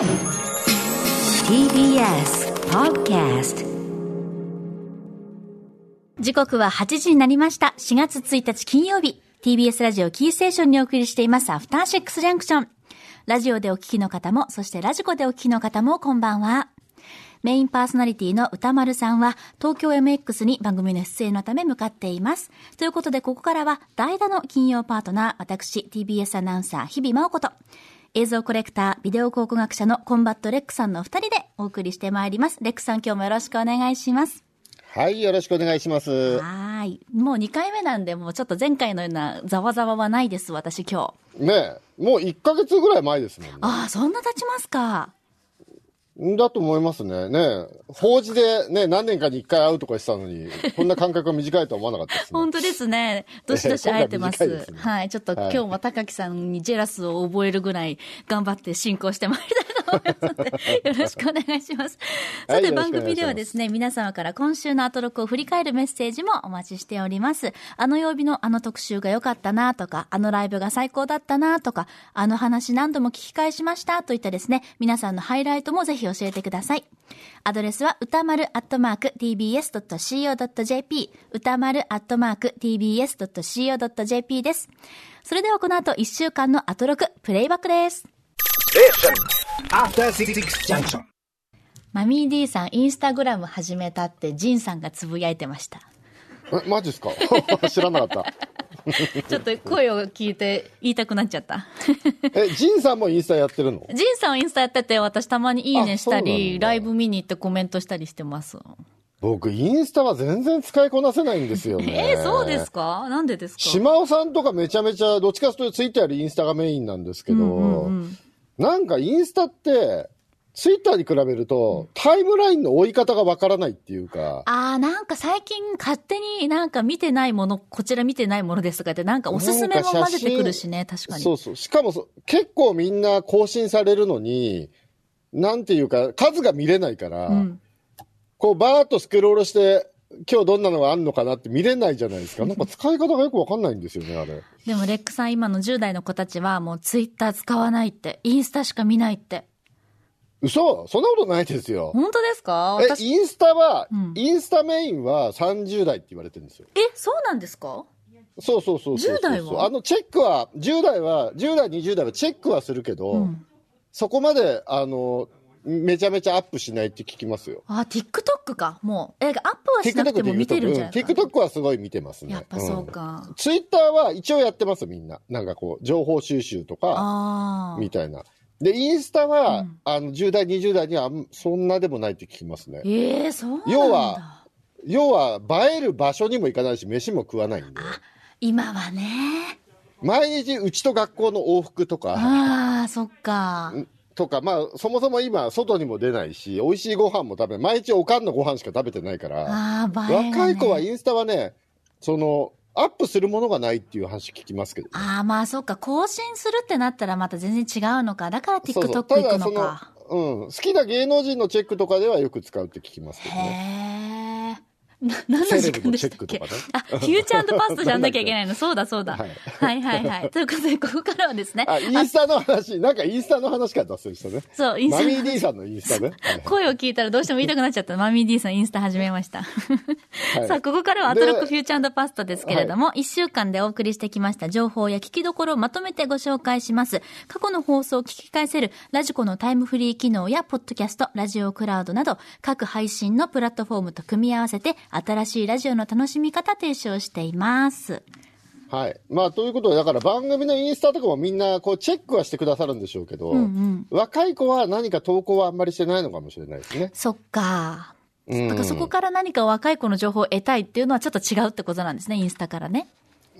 TBS Podcast 時刻は8時になりました。4月1日金曜日。TBS ラジオキーステーションにお送りしていますアフターシックスジャンクション。ラジオでお聞きの方も、そしてラジコでお聞きの方もこんばんは。メインパーソナリティの歌丸さんは東京 MX に番組の出演のため向かっています。ということでここからは代打の金曜パートナー、私 TBS アナウンサー日々真央子と映像コレクター、ビデオ考古学者のコンバットレックさんの二人でお送りしてまいります。レックさん今日もよろしくお願いします。はい、よろしくお願いします。はい。もう2回目なんで、もうちょっと前回のようなざわざわはないです、私今日。ねえ、もう1ヶ月ぐらい前ですもんね。ああ、そんな経ちますか。だと思いますね。ねえ、法事でね、何年かに1回会うとかしてたのに、こんな間隔が短いとは思わなかったですね。本当ですね。どしどし会えてます。えーすねはい。ちょっとはい今日も高木さんにジェラスを覚えるぐらい頑張って進行してまいりたいと思いますので、よろしくお願いします。さて、番組ではですね、皆様から今週のアトロクを振り返るメッセージもお待ちしております。あの曜日のあの特集が良かったなとか、あのライブが最高だったなとか、あの話何度も聞き返しましたといったですね、皆さんのハイライトもぜひ教えてください。アドレスは歌丸アットマーク tbs.co.jp 歌丸アットマーク tbs.co.jp です。それではこの後1週間のアトロクプレイバックです。マミー D さんインスタグラム始めたってジンさんがつぶやいてました。え、マジっすか？知らなかった。ちょっと声を聞いて言いたくなっちゃった。え、ジンさんもインスタやってるの？ジンさんはインスタやってて私たまにいいねしたり、だライブ見に行ってコメントしたりしてます。僕、インスタは全然使いこなせないんですよね。えー、そうですか？なんでですか？島尾さんとかめちゃめちゃ、どっちかというとツイッターよりインスタがメインなんですけど、なんかインスタって、ツイッターに比べると、タイムラインの追い方がわからないっていうか、あー、なんか最近勝手になんか見てないもの、こちら見てないものですとかって、なんかおすすめも混ぜてくるしね、確かに。そうそう。しかもそ、結構みんな更新されるのに、なんていうか、数が見れないから、んこうバーッとスクロールして、今日どんなのがあんのかなって見れないじゃないですか。なんか使い方がよくわかんないんですよね、あれ。でもレックさん今の10代の子たちはもうツイッター使わないって、インスタしか見ないって。嘘そんなことないですよ。本当ですか？え、私、インスタは、んインスタメインは30代って言われてるんですよ。え、そうなんですか？そうそうそうそうそう。10代は？あの、チェックは、10代は、10代、20代はチェックはするけど、うんそこまで、あの、めちゃめちゃアップしないって聞きますよ。あ、TikTok か。もう。え、アップはしなくても見てるんじゃないですか。TikTok はすごい見てますね。やっぱそうか。ツイッターは一応やってます、みんな。なんかこう、情報収集とか。みたいな。で、インスタは、あの、10代、20代にはそんなでもないって聞きますね。ええそうなんだ。要は要は、映える場所にも行かないし、飯も食わないんで。今はね。毎日、うちと学校の往復とか、ああ、そっか。とか、まあ、そもそも今、外にも出ないし、美味しいご飯も食べない。毎日おかんのご飯しか食べてないから、ああ、ね。若い子はインスタはね、その、アップするものがないっていう話聞きますけど。ああ、まあそっか。更新するってなったらまた全然違うのか。だからそうそう TikTok た行くだそののか。、うん、好きな芸能人のチェックとかではよく使うって聞きますけどね。へえ。な、何の時間でしたっけ？あ、フューチャーパストじゃなきゃいけないの。そうだそうだ。ははいいはいはい。ということで、ここからはですね。あ、インスタの話、なんかインスタの話から脱線したね。そう、インスタマミー D さんのインスタね。はい声を聞いたらどうしても言いたくなっちゃった。マミー D さんインスタ始めました。はいさあ、ここからはアトロックフューチャーパストですけれども、一週間でお送りしてきました情報や聞きどころをまとめてご紹介します。過去の放送を聞き返せるラジコのタイムフリー機能やポッドキャスト、ラジオクラウドなど各配信のプラットフォームと組み合わせて新しいラジオの楽しみ方提唱しています。はい。まあ、ということで、だから番組のインスタとかもみんな、こう、チェックはしてくださるんでしょうけど、若い子は何か投稿はあんまりしてないのかもしれないですね。そっか。うんだからそこから何か若い子の情報を得たいっていうのはちょっと違うってことなんですね、インスタからね。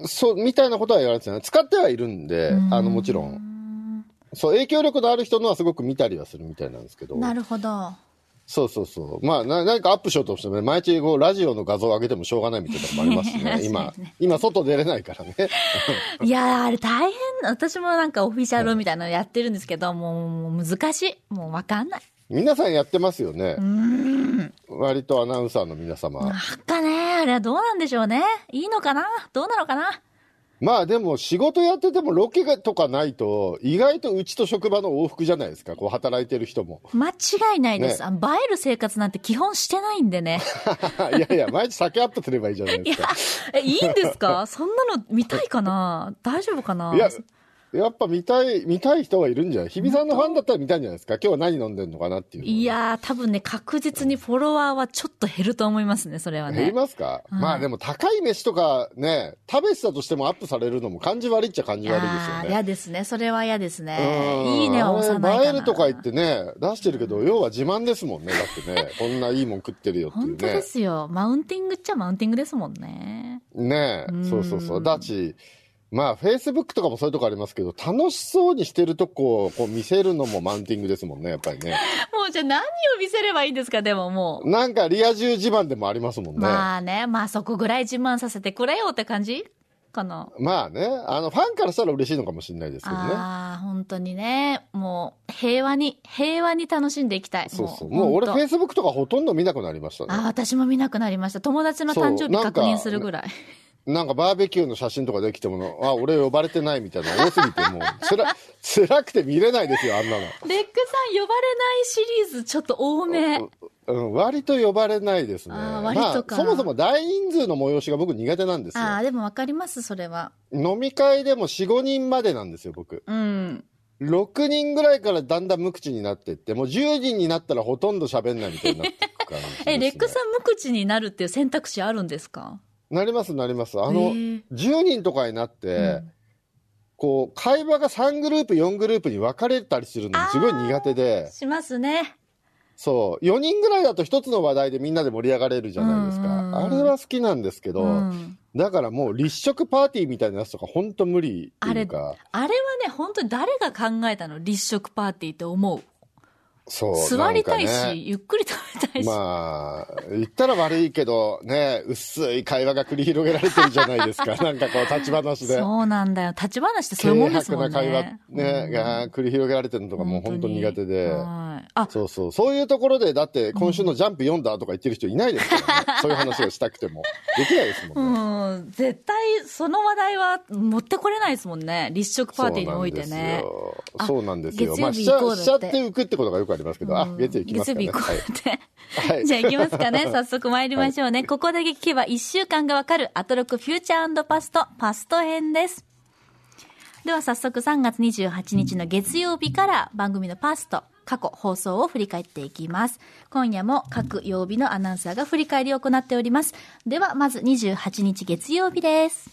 そう、みたいなことは言われてたね。使ってはいるんで、あの、もちろん。そう、影響力のある人のはすごく見たりはするみたいなんですけど。なるほど。そうそうそう。まあ、な何かアップしようとしてもね、毎日こう、ラジオの画像を上げてもしょうがないみたいなのもありますし ね。今、今、外出れないからね。いやー、あれ大変。私もなんかオフィシャルみたいなのやってるんですけど、もう難しい。もうわかんない。皆さんやってますよね。割とアナウンサーの皆様。なんかね、あれはどうなんでしょうね。いいのかな？どうなのかな？まあでも仕事やっててもロケがとかないと、意外とうちと職場の往復じゃないですか、こう働いてる人も。間違いないです。ねあの映える生活なんて基本してないんでね。いやいや、毎日酒アップすればいいじゃないいやですか。、え、いいんですか？そんなの見たいかな？大丈夫かな？いや、やっぱ見たい、見たい人はいるんじゃない？日比さんのファンだったら見たいんじゃないですか？今日は何飲んでんのかなっていう。いやー、多分ね、確実にフォロワーはちょっと減ると思いますね、それはね。減りますか、はいまあでも高い飯とかね、食べてたとしてもアップされるのも感じ悪いっちゃ感じ悪いですよね。嫌ですね。それは嫌ですうんね。いいねは押さないかな。映えるとか言ってね、出してるけど、要は自慢ですもんね。だってね、こんないいもん食ってるよっていう本当でね。すよ。マウンティングっちゃマウンティングですもんね。ねうんそうそうそう。だし、まあ、フェイスブックとかもそういうとこありますけど、楽しそうにしてるとこをこう見せるのもマウンティングですもんね、やっぱりね。もうじゃあ何を見せればいいんですか、でももう。なんかリア充自慢でもありますもんね。まあね、まあそこぐらい自慢させてくれよって感じ？かな。まあね、あの、ファンからしたら嬉しいのかもしれないですけどね。ああ、本当にね。もう、平和に、平和に楽しんでいきたい。そうそう。もう俺、フ本ェイスブックとかほとんど見なくなりましたね。当あー私も見なくなりました。友達の誕生日確認するぐらい。なんかバーベキューの写真とかできても、あ、俺呼ばれてないみたいなの多すぎて、もう、つら、辛くて見れないですよ、あんなの。レックさん呼ばれないシリーズちょっと多め。うん、割と呼ばれないですね。あー割とかまあ、そもそも大人数の催しが僕苦手なんですよ。ああ、でもわかります、それは。飲み会でも4、5人までなんですよ、僕。うん。6人ぐらいからだんだん無口になってって、もう10人になったらほとんど喋んないみたいになっていくね。え、レックさん無口になるっていう選択肢あるんですか？なります、なります。あへの、ー10人とかになって、うんこう、会話が3グループ、4グループに分かれたりするのすごい苦手で、しますね。そう、4人ぐらいだと一つの話題でみんなで盛り上がれるじゃないですか。あれは好きなんですけど、うん。だからもう立食パーティーみたいなやつとか本当無理っていうか、あれはね、本当に誰が考えたの？立食パーティーって思う。そう。座りたいし、ねゆっくり食べたいし。まあ、言ったら悪いけど、ね、薄い会話が繰り広げられてるじゃないですか。なんかこう、立ち話で。そうなんだよ。立ち話ってそういうもんですもんね。軽薄な会話、ね、うんが繰り広げられてるのとかもう本当に苦手で。はい。あ、そうそう。そういうところで、だって今週のジャンプ読んだとか言ってる人いないですからね。そういう話をしたくても。できないですもんね。うん、絶対その話題は持ってこれないですもんね。立食パーティーにおいてね。そうなんですよ。あそうなんですよ。まあ、しちゃって浮くってことがよくありますけど、あ、月曜行きますかね。月曜日行こうって。はい。じゃあ行きますかね。早速参りましょうね。ここだけ聞けば1週間がわかるアトロクフューチャーパストパスト編です。では早速3月28日の月曜日から番組のパスト、過去放送を振り返っていきます。今夜も各曜日のアナウンサーが振り返りを行っております。ではまず28日月曜日です。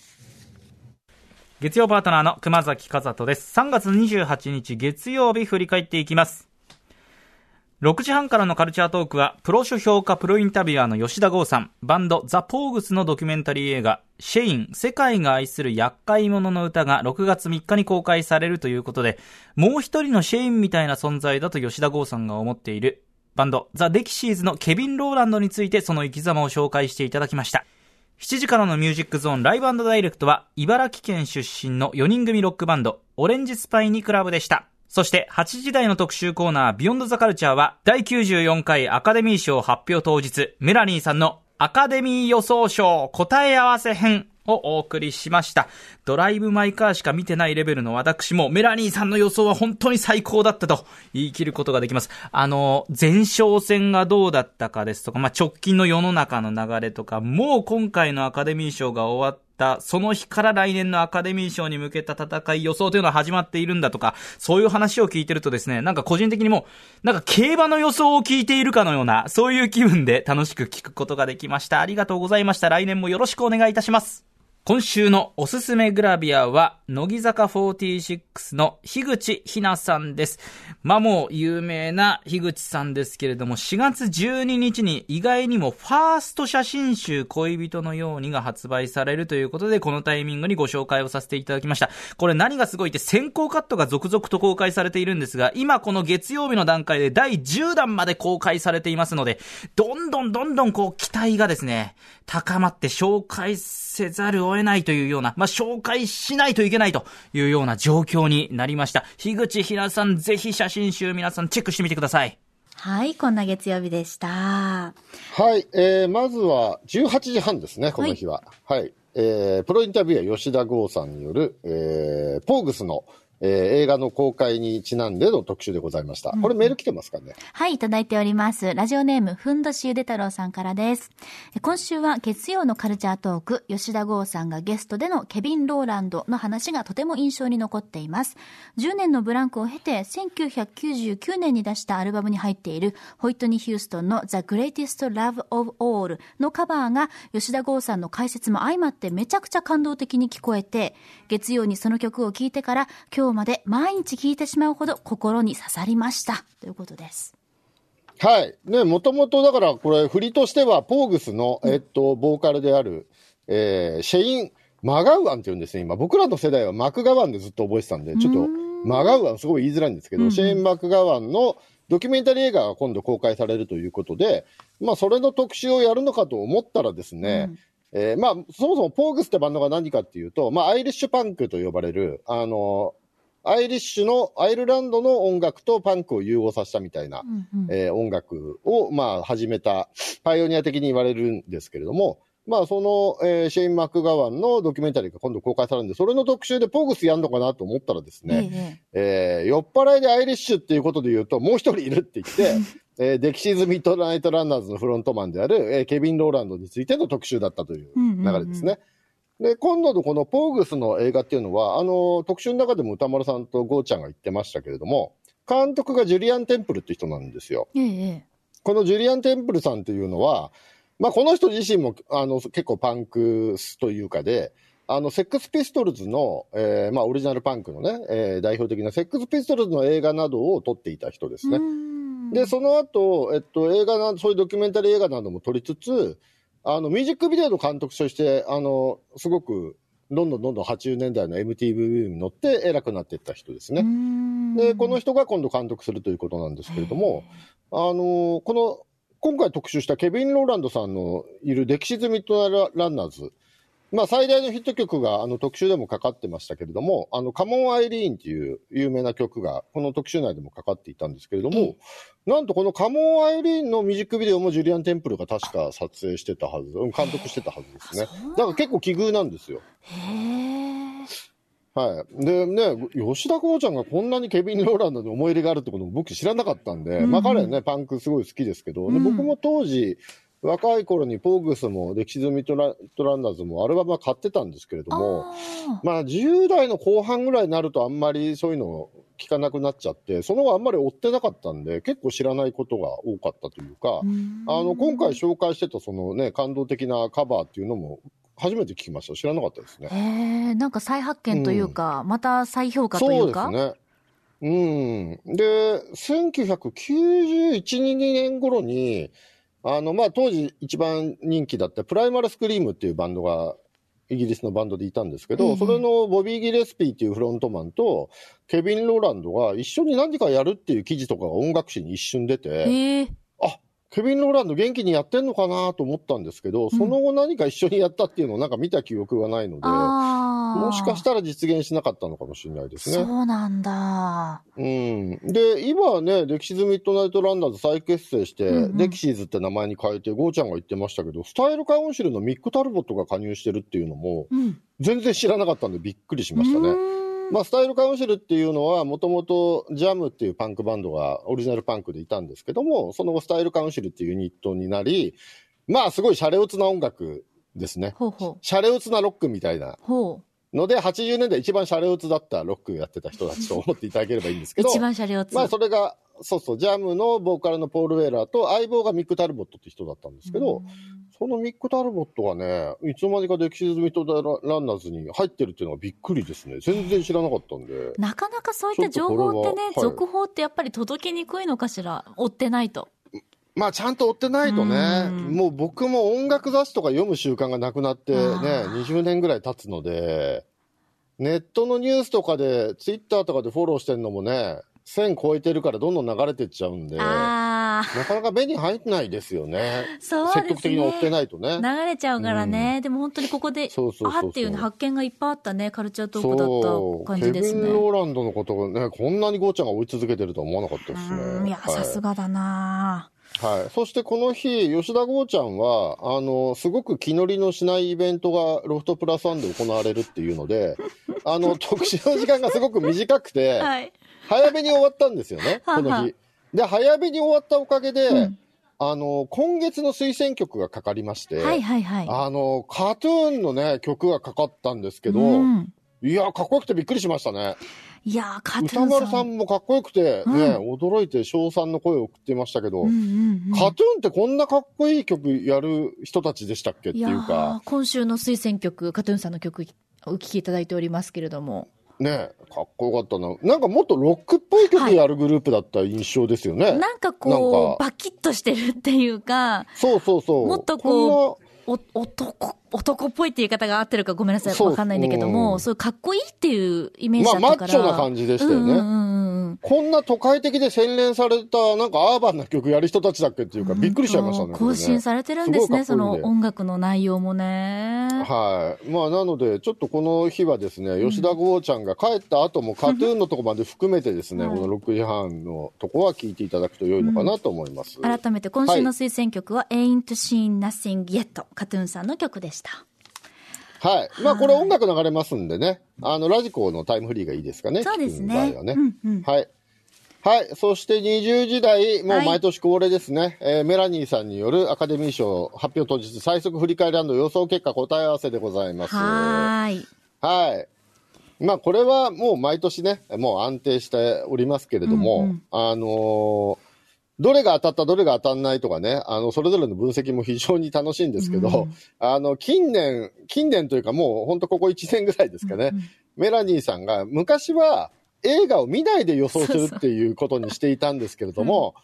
月曜パートナーの熊崎和人です。3月28日月曜日振り返っていきます。6時半からのカルチャートークは、プロ書評家プロインタビュアーの吉田剛さん、バンドザ・ポーグスのドキュメンタリー映画、シェイン、世界が愛する厄介者の歌が6月3日に公開されるということで、もう一人のシェインみたいな存在だと吉田豪さんが思っている、バンドザ・デキシーズのケビン・ローランドについてその生き様を紹介していただきました。7時からのミュージックゾーンライブダイレクトは、茨城県出身の4人組ロックバンド、オレンジスパイニクラブでした。そして、8時台の特集コーナー、ビヨンドザカルチャーは、第94回アカデミー賞発表当日、メラニーさんのアカデミー予想賞答え合わせ編をお送りしました。ドライブ・マイ・カーしか見てないレベルの私も、メラニーさんの予想は本当に最高だったと言い切ることができます。あの、前哨戦がどうだったかですとか、まあ、直近の世の中の流れとか、もう今回のアカデミー賞が終わった、その日から来年のアカデミー賞に向けた戦い予想というのは始まっているんだとか、そういう話を聞いてるとですね、なんか個人的にも、なんか競馬の予想を聞いているかのような、そういう気分で楽しく聞くことができました。ありがとうございました。来年もよろしくお願いいたします。今週のおすすめグラビアは、乃木坂46の樋口ひなさんです。まあもう有名な樋口さんですけれども、4月12日に意外にもファースト写真集恋人のようにが発売されるということで、このタイミングにご紹介をさせていただきました。これ何がすごいって先行カットが続々と公開されているんですが、今この月曜日の段階で第10弾まで公開されていますので、どんどんどんどんこう期待がですね、高まって紹介せざるを得ないというような、まあ、紹介しないといけないというような状況になりました。樋口ひなさん、ぜひ写真集皆さんチェックしてみてください。はい、こんな月曜日でした。はい、えー、まずは18時半ですね、この日は。はい。えー、プロインタビュアー吉田剛さんによる、えー、ポーグスの、えー、映画の公開にちなんでの特集でございました。これメール来てますかね、はい、いただいております。ラジオネーム、ふんどしゆで太郎さんからです。え今週は月曜のカルチャートーク、吉田剛さんがゲストでのケビン・ローランドの話がとても印象に残っています。10年のブランクを経て、1999年に出したアルバムに入っている、ホイットニー・ヒューストンの The Greatest Love of All のカバーが、吉田剛さんの解説も相まってめちゃくちゃ感動的に聞こえて、月曜にその曲を聴いてから、今日まで毎日聴いてしまうほど心に刺さりました。ということです。はい。ね、もともとだからこれ振りとしては、ポーグスの、えっと、ボーカルである、えー、シェイン・マガウアンって言うんですね、今。僕らの世代はマクガワンでずっと覚えてたんで、ちょっと、マガウアンすごい言いづらいんですけど、シェイン・マクガワンのドキュメンタリー映画が今度公開されるということで、まあ、それの特集をやるのかと思ったらですね、えーまあ、そもそもポーグスってバンドが何かっていうと、まあ、アイリッシュパンクと呼ばれる、あの、アイリッシュの、アイルランドの音楽とパンクを融合させたみたいな、えー音楽を、まあ、始めた、パイオニア的に言われるんですけれども、まあ、その、えーシェイン・マガウアンのドキュメンタリーが今度公開されるんで、それの特集でポーグスやるのかなと思ったらですね、えー酔っ払いでアイリッシュっていうことで言うと、もう一人いるって言って、えーデキシーズ・ミッドナイト・ランナーズのフロントマンである、えーケビン・ローランドについての特集だったという流れですね。で、今度のこのポーグスの映画っていうのは、あの、特集の中でも歌丸さんとゴーちゃんが言ってましたけれども、監督がジュリアン・テンプルって人なんですよ。ええこのジュリアン・テンプルさんというのは、まあ、この人自身もあの結構パンクスというかで、あのセックスピストルズの、えーまあ、オリジナルパンクのね、えー代表的なセックスピストルズの映画などを撮っていた人ですね。で、その後、えっと、映画な、そういうドキュメンタリー映画なども撮りつつ、あの、ミュージックビデオの監督として、あの、すごく、どんどんどんどん80年代の MTV に乗って偉くなっていった人ですね。で、この人が今度監督するということなんですけれども、あの、この、今回特集したケビン・ローランドさんのいるデキシズ・ミッドナイト・ランナーズ。まあ、最大のヒット曲が、あの、特集でもかかってましたけれども、あの、カモン・アイリーンっていう有名な曲が、この特集内でもかかっていたんですけれども、なんとこのカモン・アイリーンのミュージックビデオもジュリアン・テンプルが確か撮影してたはず、うん監督してたはずですね。だから結構奇遇なんですよ。はい。でね、吉田剛ちゃんがこんなにケビン・ローランドに思い入れがあるってことも僕知らなかったんで、まあ彼はね、パンクすごい好きですけど、で僕も当時、若い頃にポーグスも、歴史ズミッドラトランナーズもアルバムは買ってたんですけれども、まあ10代の後半ぐらいになるとあんまりそういうの聞かなくなっちゃって、その後あんまり追ってなかったんで、結構知らないことが多かったというか、あの、今回紹介してたそのね、感動的なカバーっていうのも初めて聞きました。知らなかったですね。へえ、なんか再発見というか、また再評価というか？そうですね。うん。で、1991、2年頃に、あの、まあ、当時一番人気だったプライマルスクリームっていうバンドが、イギリスのバンドでいたんですけど、ええそれのボビー・ギレスピーっていうフロントマンと、ケビン・ローランドが一緒に何かやるっていう記事とかが音楽誌に一瞬出て。あケビン・ローランド元気にやってんのかなと思ったんですけど、その後何か一緒にやったっていうのをなんか見た記憶がないので、ああ。もしかしたら実現しなかったのかもしれないですね。そうなんだ。うん。で、今はね、デキシズ・ミッドナイト・ランナーズ再結成して、うんうんデキシーズって名前に変えて、豪ちゃんが言ってましたけど、スタイルカウンシルのミック・タルボットが加入してるっていうのも、うん。全然知らなかったんでびっくりしましたね。まあ、スタイルカウンシルっていうのは、もともとジャムっていうパンクバンドがオリジナルパンクでいたんですけども、その後スタイルカウンシルっていうユニットになり、まあ、すごいシャレオツな音楽ですね。ほうほう。シャレオツなロックみたいなほので、80年代一番シャレオツだったロックやってた人たちと思っていただければいいんですう。けど、一番シャレオツ。まあ、それが、そうそう、ジャムのボーカルのポール・ウェラーと相棒がミック・タルボットって人だったんですけど、そのミック・タルボットがね、いつの間にかデキシズ・ミッドランナーズに入ってるっていうのがびっくりですね。全然知らなかったんで。なかなかそういった情報ってね、続報ってやっぱり届きにくいのかしら？追ってないと。まあ、ちゃんと追ってないとね、うんもう僕も音楽雑誌とか読む習慣がなくなってね、あー20年ぐらい経つので、ネットのニュースとかで、ツイッターとかでフォローしてんのもね、1000超えてるからどんどん流れてっちゃうんで、な。かなか目に入ってないですよね。そうですね。積極的に追ってないとね。流れちゃうからね。でも本当にここで、そうそうそうそうあっていうね、発見がいっぱいあったね、カルチャートークそう、だった感じですケビン・ね。ローランドのことがね、こんなにゴーちゃんが追い続けてるとは思わなかったですね。うんいや、はいさすがだなはい。そしてこの日、吉田剛ちゃんは、あの、すごく気乗りのしないイベントがロフトプラスワンで行われるっていうので、あの、特殊の時間がすごく短くて、はい。早めに終わったんですよね、この日。で、早めに終わったおかげで、うんあの、今月の推薦曲がかかりまして、はいはいはい。あの、カートゥーンのね、曲がかかったんですけど、うんいや、かっこよくてびっくりしましたね。いやー、カトゥーン歌丸さんもかっこよくて、ね、うん驚いて称賛の声を送っていましたけど、うんうんうんカトゥーンってこんなかっこいい曲やる人たちでしたっけっていうか、今週の推薦曲、カトゥーンさんの曲、お聴きいただいておりますけれども。ね、かっこよかったな。なんかもっとロックっぽい曲やるグループだった印象ですよね。なんかこう、かバキッとしてるっていうか、そうそうそう。もっとここお、男、男っぽいって言い方が合ってるかごめんなさい。わかんないんだけども、うんそういうかっこいいっていうイメージだったから。マッチョな感じでしたよね。うんうんうんうん。こんな都会的で洗練された、なんかアーバンな曲やる人たちだっけっていうか、びっくりしちゃいましたね。更新されてるんですね、そのすごいいいんで音楽の内容もね。はい。まあ、なので、ちょっとこの日はですね、吉田剛ちゃんが帰った後も、カトゥーンのとこまで含めてですね、はいこの6時半のとこは聞いていただくと良いのかなと思います。改めて今週の推薦曲は、Ain't Seen Nothing Yet、カトゥーンさんの曲でした。はい。まあ、これ音楽流れますんでね、あの、ラジコのタイムフリーがいいですかね。そうですねはね。うんうんはい。はい。そして20時台、もうはい毎年恒例ですね、えーメラニーさんによるアカデミー賞発表当日最速振り返り予想結果答え合わせでございます。はーい。はい。まあ、これはもう毎年ね、もう安定しておりますけれども、うんうんあのーどれが当たった、どれが当たんないとかね、あの、それぞれの分析も非常に楽しいんですけど、あの、近年、近年というかもう本当ここ1年ぐらいですかね、メラニーさんが昔は映画を見ないで予想するっていうことにしていたんですけれども、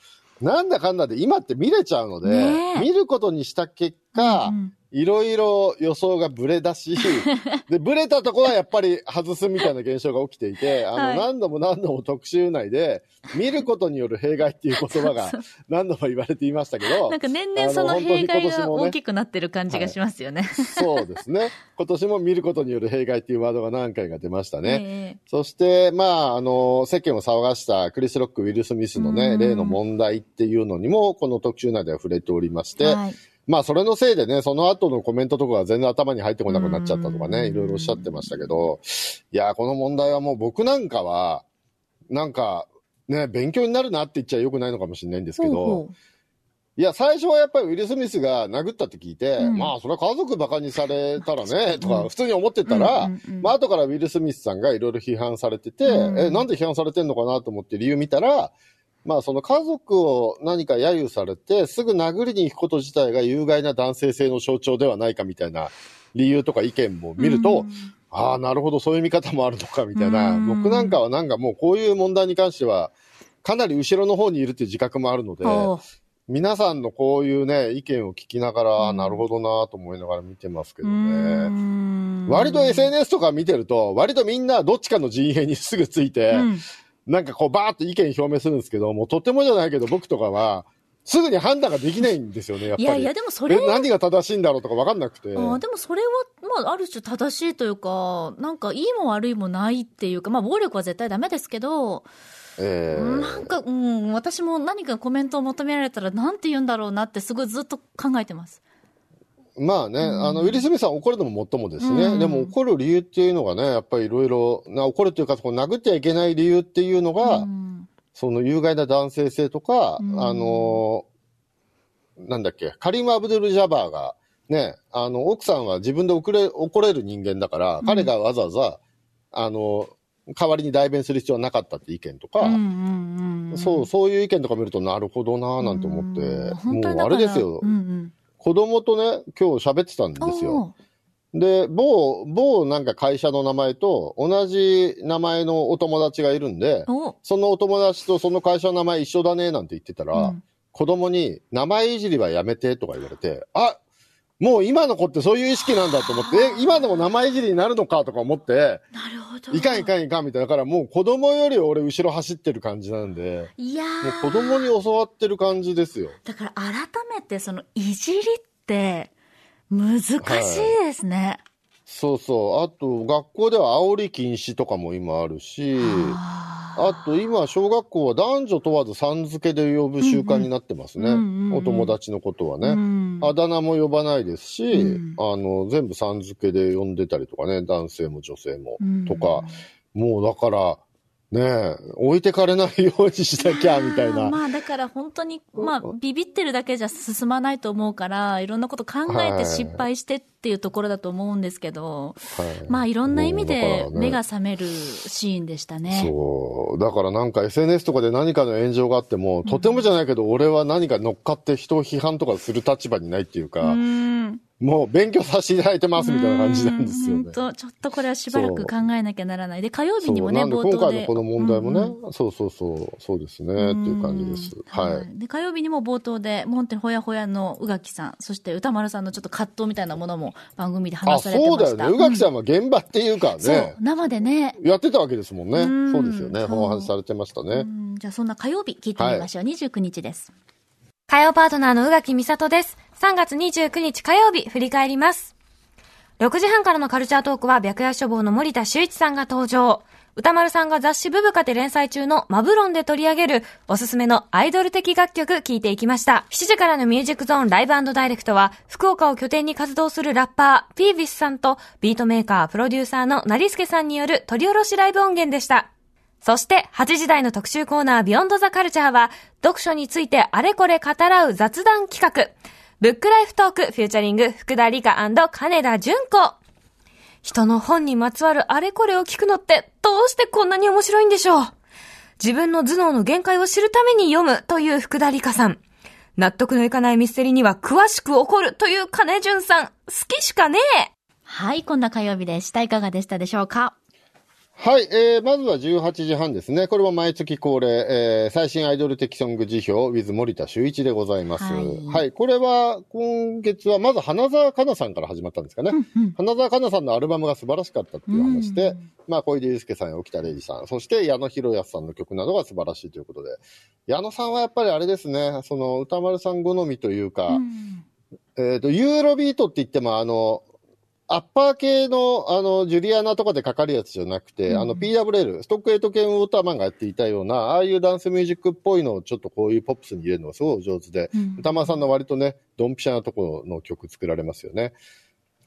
なんだかんだで今って見れちゃうので、ねえ。見ることにした結果、うんうんいろいろ予想がブレだし、で、ブレたところはやっぱり外すみたいな現象が起きていて、あの、はい何度も何度も特集内で、見ることによる弊害っていう言葉が 何度も言われていましたけど、なんか年々その弊害が大きくなってる感じがしますよね。そうですね。今年も見ることによる弊害っていうワードが何回か出ましたね。えそして、まあ、あの、世間を騒がしたクリス・ロック、ウィル・スミスのね、うん例の問題っていうのにも、この特集内では触れておりまして、えはい。まあ、それのせいでね、その後のコメントとかが全然頭に入ってこなくなっちゃったとかうん。ね、いろいろおっしゃってましたけど、いや、この問題はもう僕なんかは、なんか、ね、勉強になるなって言っちゃよくないのかもしれないんですけど、ほうほう。いや、最初はやっぱりウィル・スミスが殴ったって聞いて、うん。まあ、それは家族バカにされたらね、とか普通に思ってたら、うんうんうん。まあ、後からウィル・スミスさんがいろいろ批判されてて、うん。え、なんで批判されてんのかなと思って理由見たら、まあ、その家族を何か揶揄されて、すぐ殴りに行くこと自体が有害な男性性の象徴ではないかみたいな理由とか意見も見ると、うん。ああ、なるほど、そういう見方もあるのかみたいな、うん。僕なんかはなんかもうこういう問題に関しては、かなり後ろの方にいるっていう自覚もあるので、皆さんのこういうね、意見を聞きながら、うん。あなるほどなと思いながら見てますけどうね。ん。割と SNS とか見てると、割とみんなどっちかの陣営にすぐついて、うんなんかこうバーッと意見表明するんですけど、もうとてもじゃないけど僕とかは、すぐに判断ができないんですよね、やっぱり。いやいや、でもそれえ、何が正しいんだろうとか分かんなくて。あーでもそれは、まあ、ある種正しいというか、なんかいいも悪いもないっていうか、まあ、暴力は絶対ダメですけど、えーなんか、うん、私も何かコメントを求められたら、なんて言うんだろうなって、すごいずっと考えてます。まあね、あの、ウィル・スミスさん怒るのももっともですね。うん。でも怒る理由っていうのがね、やっぱりいろいろ、な怒るというか、こう殴ってはいけない理由っていうのが、うん。その有害な男性性とか、うん。あのーなんだっけ、カリム・アブドゥル・ジャバーが、ね、あの、奥さんは自分で怒れ怒れる人間だから、彼がわざわざ、あの、代わりに代弁する必要はなかったって意見とか、うんうんうんそう、そういう意見とか見ると、なるほどなぁなんて思って、もうあれですよ、うんうん子供とね、今日喋ってたんですよ。で、某、某なんか会社の名前と同じ名前のお友達がいるんで、おそのお友達とその会社の名前一緒だねなんて言ってたら、うん。子供に名前いじりはやめてとか言われて、あもう今の子ってそういう意識なんだと思って、え、今でも名前いじりになるのかとか思って、なるほど。いかんいかんいかんみたいな。だからもう子供より俺後ろ走ってる感じなんで、いやもうー子供に教わってる感じですよ。だから改めてそのいじりって難しいですね。そうそう。あと、学校では煽り禁止とかも今あるし、ああと今、小学校は男女問わずさん付けで呼ぶ習慣になってますね。お友達のことはね。うんあだ名も呼ばないですし、うんあの、全部さん付けで呼んでたりとかね、男性も女性も、うんとか、もうだから、ねえ、置いてかれないようにしなきゃ、みたいな。まあだから本当に、まあビビってるだけじゃ進まないと思うから、いろんなこと考えて失敗してっていうところだと思うんですけど、はいまあいろんな意味で目が覚めるシーンでしたね。そう。だからなんか SNS とかで何かの炎上があっても、とてもじゃないけど、俺は何か乗っかって人を批判とかする立場にないっていうか、うん。もう勉強させていただいてますみたいな感じなんですよね。本当ちょっとこれはしばらく考えなきゃならない。で、火曜日にもね、冒頭で。今回のこの問題もね、うんそうそうそう、そうですね、っていう感じです。うんはい。で、火曜日にも冒頭で、もう本当にほやほやの宇垣さん、そして歌丸さんのちょっと葛藤みたいなものも番組であ、話されてました。そうだよね。宇垣さんは現場っていうかそうね、、生でね。やってたわけですもんね。んそうですよね。お話しされてましたうね。んじゃあそんな火曜日聞いてみましょう。29日です。火曜パートナーの宇垣美里です。3月29日火曜日、振り返ります。6時半からのカルチャートークは、白夜処方の森田修一さんが登場。歌丸さんが雑誌ブブカで連載中のマブロンで取り上げるおすすめのアイドル的楽曲聞いていきました。7時からのミュージックゾーンライブダイレクトは福岡を拠点に活動するラッパーピービスさんとビートメーカー、プロデューサーの成助さんによる取り下ろしライブ音源でした。そして、8時台の特集コーナー、ビヨンドザカルチャーは、読書についてあれこれ語らう雑談企画、ブックライフトーク、フューチャリング、福田理香金田純子。人の本にまつわるあれこれを聞くのって、どうしてこんなに面白いんでしょう？自分の頭脳の限界を知るために読むという福田理香さん。納得のいかないミステリーには詳しく怒るという金純さん。好きしかねえはい、こんな火曜日でした。いかがでしたでしょうか？はい、えー、まずは18時半ですね。これも毎月恒例、えー、最新アイドル的ソング辞表 with 森田修一でございます。はいはい、これは今月はまず花澤香菜さんから始まったんですかね。花澤香菜さんのアルバムが素晴らしかったっていう話で、まあ小出祐介さんや沖田玲二さん、そして矢野博康さんの曲などが素晴らしいということで、矢野さんはやっぱりあれですね、その歌丸さん好みというか、えっ、と、ユーロビートって言っても、あの、アッパー系の、あの、ジュリアナとかでかかるやつじゃなくて、あの、PWL、ストックエイト系ウォーターマンがやっていたような、ああいうダンスミュージックっぽいのをちょっとこういうポップスに入れるのがすごい上手で、うん歌丸さんの割とね、ドンピシャなところの曲作られますよね。